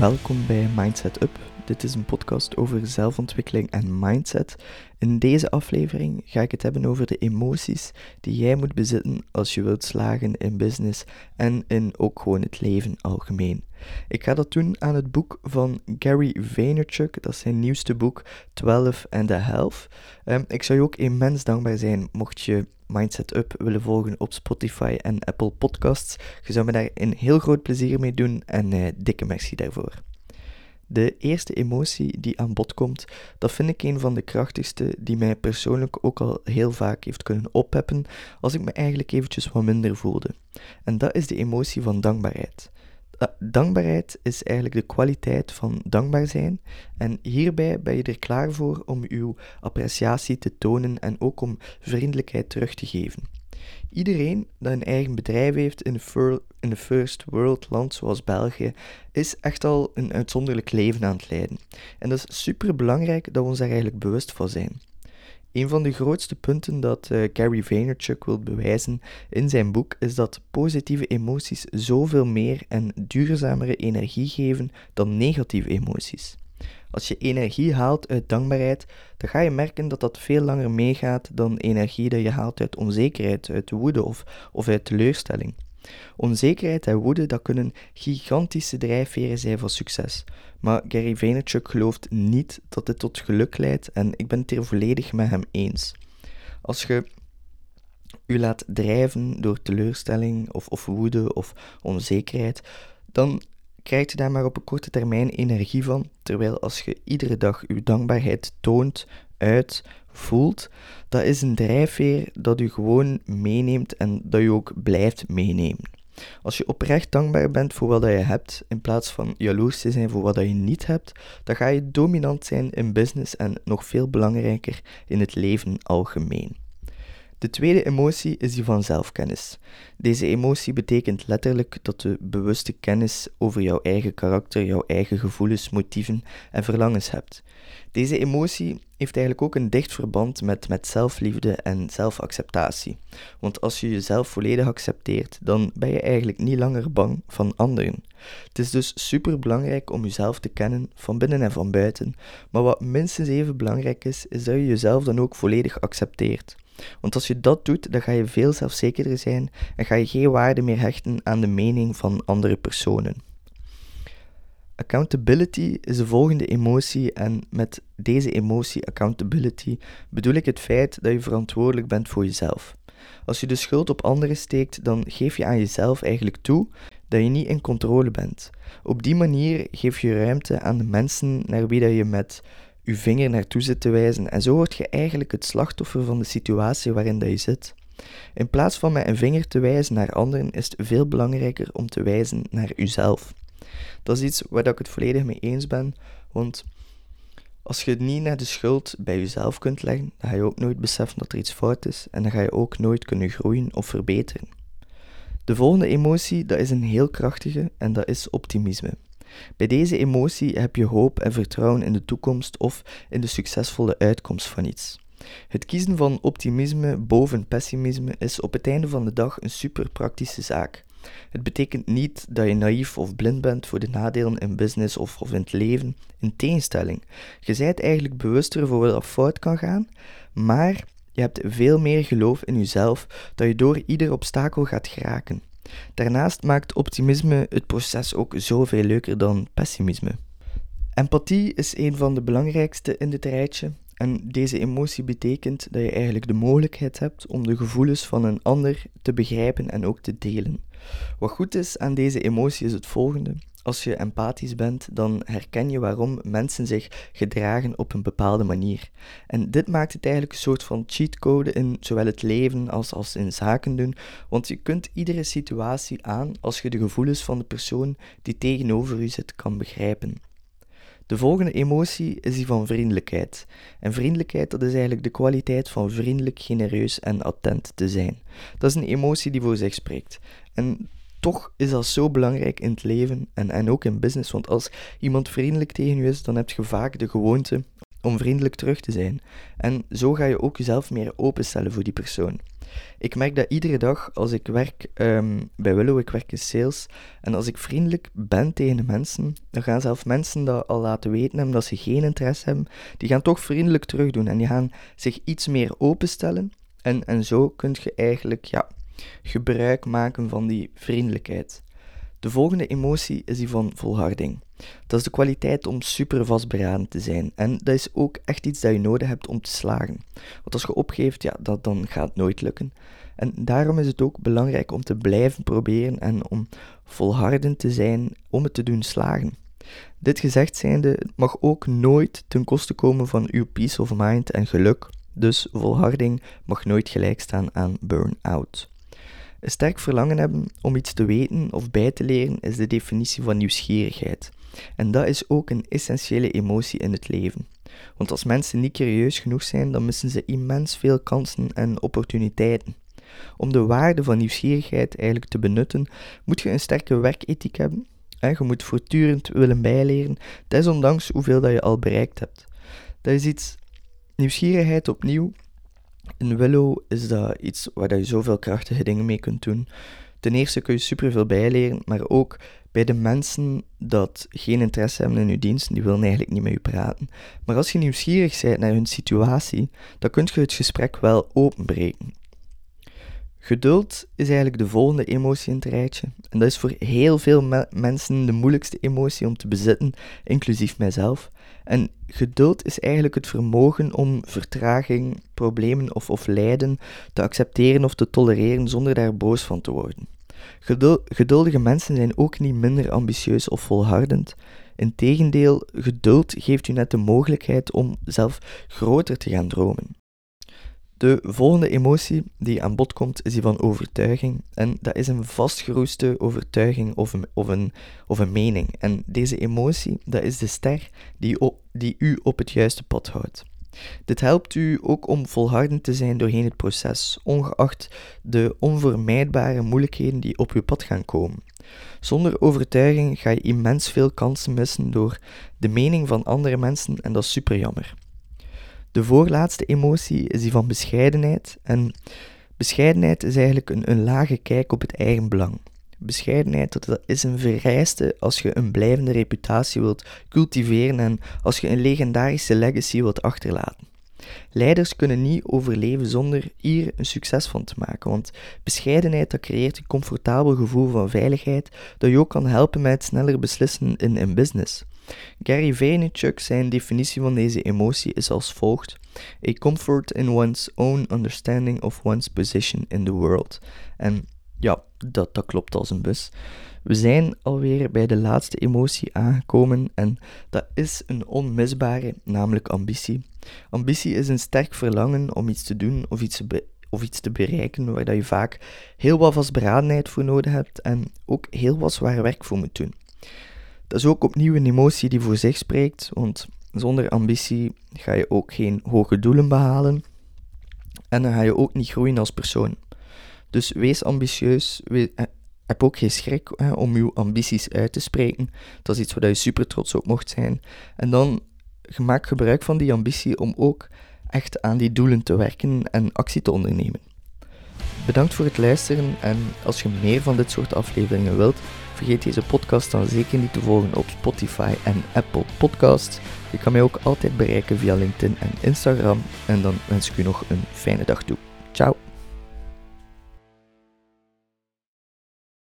welkom bij Mindset Up. Dit is een podcast over zelfontwikkeling en mindset. In deze aflevering ga ik het hebben over de emoties die jij moet bezitten als je wilt slagen in business en in ook gewoon het leven algemeen. Ik ga dat doen aan het boek van Gary Vaynerchuk, dat is zijn nieuwste boek 12 and a Half. Um, ik zou je ook immens dankbaar zijn mocht je Mindset Up willen volgen op Spotify en Apple Podcasts. Je zou me daar een heel groot plezier mee doen en uh, dikke merci daarvoor. De eerste emotie die aan bod komt, dat vind ik een van de krachtigste die mij persoonlijk ook al heel vaak heeft kunnen opheppen als ik me eigenlijk eventjes wat minder voelde. En dat is de emotie van dankbaarheid. Dankbaarheid is eigenlijk de kwaliteit van dankbaar zijn en hierbij ben je er klaar voor om uw appreciatie te tonen en ook om vriendelijkheid terug te geven. Iedereen dat een eigen bedrijf heeft in een first world land zoals België, is echt al een uitzonderlijk leven aan het leiden. En dat is super belangrijk dat we ons daar eigenlijk bewust van zijn. Een van de grootste punten dat uh, Gary Vaynerchuk wil bewijzen in zijn boek is dat positieve emoties zoveel meer en duurzamere energie geven dan negatieve emoties. Als je energie haalt uit dankbaarheid, dan ga je merken dat dat veel langer meegaat dan energie dat je haalt uit onzekerheid, uit woede of, of uit teleurstelling. Onzekerheid en woede dat kunnen gigantische drijfveren zijn voor succes. Maar Gary Vaynerchuk gelooft niet dat dit tot geluk leidt en ik ben het hier volledig met hem eens. Als je u laat drijven door teleurstelling of, of woede of onzekerheid, dan krijgt je daar maar op een korte termijn energie van, terwijl als je iedere dag uw dankbaarheid toont, uit, voelt, dat is een drijfveer dat u gewoon meeneemt en dat u ook blijft meenemen. Als je oprecht dankbaar bent voor wat je hebt, in plaats van jaloers te zijn voor wat je niet hebt, dan ga je dominant zijn in business en nog veel belangrijker in het leven algemeen. De tweede emotie is die van zelfkennis. Deze emotie betekent letterlijk dat je bewuste kennis over jouw eigen karakter, jouw eigen gevoelens, motieven en verlangens hebt. Deze emotie heeft eigenlijk ook een dicht verband met, met zelfliefde en zelfacceptatie. Want als je jezelf volledig accepteert, dan ben je eigenlijk niet langer bang van anderen. Het is dus super belangrijk om jezelf te kennen, van binnen en van buiten. Maar wat minstens even belangrijk is, is dat je jezelf dan ook volledig accepteert. Want als je dat doet, dan ga je veel zelfzekerder zijn en ga je geen waarde meer hechten aan de mening van andere personen. Accountability is de volgende emotie en met deze emotie accountability bedoel ik het feit dat je verantwoordelijk bent voor jezelf. Als je de schuld op anderen steekt, dan geef je aan jezelf eigenlijk toe dat je niet in controle bent. Op die manier geef je ruimte aan de mensen naar wie dat je met je vinger naartoe zit te wijzen en zo word je eigenlijk het slachtoffer van de situatie waarin dat je zit. In plaats van met een vinger te wijzen naar anderen is het veel belangrijker om te wijzen naar jezelf. Dat is iets waar ik het volledig mee eens ben, want als je niet naar de schuld bij jezelf kunt leggen, dan ga je ook nooit beseffen dat er iets fout is en dan ga je ook nooit kunnen groeien of verbeteren. De volgende emotie, dat is een heel krachtige en dat is optimisme. Bij deze emotie heb je hoop en vertrouwen in de toekomst of in de succesvolle uitkomst van iets. Het kiezen van optimisme boven pessimisme is op het einde van de dag een super praktische zaak. Het betekent niet dat je naïef of blind bent voor de nadelen in business of, in het leven. In tegenstelling, je bent eigenlijk bewuster voor wat fout kan gaan, maar je hebt veel meer geloof in jezelf dat je door ieder obstakel gaat geraken. Daarnaast maakt optimisme het proces ook zoveel leuker dan pessimisme. Empathie is een van de belangrijkste in dit rijtje. En deze emotie betekent dat je eigenlijk de mogelijkheid hebt om de gevoelens van een ander te begrijpen en ook te delen. Wat goed is aan deze emotie is het volgende. Als je empathisch bent, dan herken je waarom mensen zich gedragen op een bepaalde manier. En dit maakt het eigenlijk een soort van cheatcode in zowel het leven als, als in zaken doen, want je kunt iedere situatie aan als je de gevoelens van de persoon die tegenover je zit kan begrijpen. De volgende emotie is die van vriendelijkheid. En vriendelijkheid, dat is eigenlijk de kwaliteit van vriendelijk, genereus en attent te zijn. Dat is een emotie die voor zich spreekt. En toch is dat zo belangrijk in het leven en, en ook in business. Want als iemand vriendelijk tegen je is, dan heb je vaak de gewoonte om vriendelijk terug te zijn. En zo ga je ook jezelf meer openstellen voor die persoon. Ik merk dat iedere dag als ik werk um, bij Willow, ik werk in sales, en als ik vriendelijk ben tegen de mensen, dan gaan zelfs mensen dat al laten weten hebben dat ze geen interesse hebben, die gaan toch vriendelijk terugdoen en die gaan zich iets meer openstellen. En, en zo kun je eigenlijk ja, gebruik maken van die vriendelijkheid. De volgende emotie is die van volharding. Dat is de kwaliteit om super vastberaden te zijn. En dat is ook echt iets dat je nodig hebt om te slagen. Want als je opgeeft, ja, dat, dan gaat nooit lukken. En daarom is het ook belangrijk om te blijven proberen en om volhardend te zijn om het te doen slagen. Dit gezegd zijnde, het mag ook nooit ten koste komen van uw peace of mind en geluk. Dus volharding mag nooit gelijk staan aan burn-out. Een sterk verlangen hebben om iets te weten of bij te leren is de definitie van nieuwsgierigheid. En dat is ook een essentiële emotie in het leven. Want als mensen niet curieus genoeg zijn, dan missen ze immens veel kansen en opportuniteiten. Om de waarde van nieuwsgierigheid eigenlijk te benutten, moet je een sterke werkethiek hebben. Je moet voortdurend willen bijleren, desondanks hoeveel dat je al bereikt hebt. Dat is iets, nieuwsgierigheid opnieuw, in Willow is dat iets waar je zoveel krachtige dingen mee kunt doen. Ten eerste kun je superveel bijleren, maar ook bij de mensen dat geen interesse hebben in je dienst, die willen eigenlijk niet met je praten. Maar als je nieuwsgierig bent naar hun situatie, dan kun je het gesprek wel openbreken. Geduld is eigenlijk de volgende emotie in het rijtje. En dat is voor heel veel mensen de moeilijkste emotie om te bezitten, inclusief mijzelf. En geduld is eigenlijk het vermogen om vertraging, problemen of, of lijden te accepteren of te tolereren zonder daar boos van te worden. geduldige mensen zijn ook niet minder ambitieus of volhardend. Integendeel, geduld geeft u net de mogelijkheid om zelf groter te gaan dromen. De volgende emotie die aan bod komt is die van overtuiging. En dat is een vastgeroeste overtuiging of een, of een, of een mening. En deze emotie, dat is de ster die, die u op het juiste pad houdt. Dit helpt u ook om volhardend te zijn doorheen het proces, ongeacht de onvermijdbare moeilijkheden die op uw pad gaan komen. Zonder overtuiging ga je immens veel kansen missen door de mening van andere mensen en dat is super jammer. De voorlaatste emotie is die van bescheidenheid. En bescheidenheid is eigenlijk een, een lage kijk op het eigen belang. Bescheidenheid dat is een vereiste als je een blijvende reputatie wilt cultiveren en als je een legendarische legacy wilt achterlaten. Leiders kunnen niet overleven zonder hier een succes van te maken, want bescheidenheid creëert een comfortabel gevoel van veiligheid dat je ook kan helpen met sneller beslissen in een business. Gary Vaynerchuk zijn definitie van deze emotie is als volgt: A comfort in one's own understanding of one's position in the world. En ja, dat, dat klopt als een bus. We zijn alweer bij de laatste emotie aangekomen en dat is een onmisbare, namelijk ambitie. Ambitie is een sterk verlangen om iets te doen of iets te, of iets te bereiken waar dat je vaak heel wat vastberadenheid voor nodig hebt en ook heel wat zwaar werk voor moet doen. Dat is ook opnieuw een emotie die voor zich spreekt, want zonder ambitie ga je ook geen hoge doelen behalen en dan ga je ook niet groeien als persoon. Dus wees ambitieus, eh, heb ook geen schrik hè, om je ambities uit te spreken. Dat is iets waar je super trots op mocht zijn. En dan maak gebruik van die ambitie om ook echt aan die doelen te werken en actie te ondernemen. Bedankt voor het luisteren en als je meer van dit soort afleveringen wilt, vergeet deze podcast dan zeker niet te volgen op Spotify en Apple Podcasts. Je kan mij ook altijd bereiken via LinkedIn en Instagram en dan wens ik u nog een fijne dag toe. Ciao!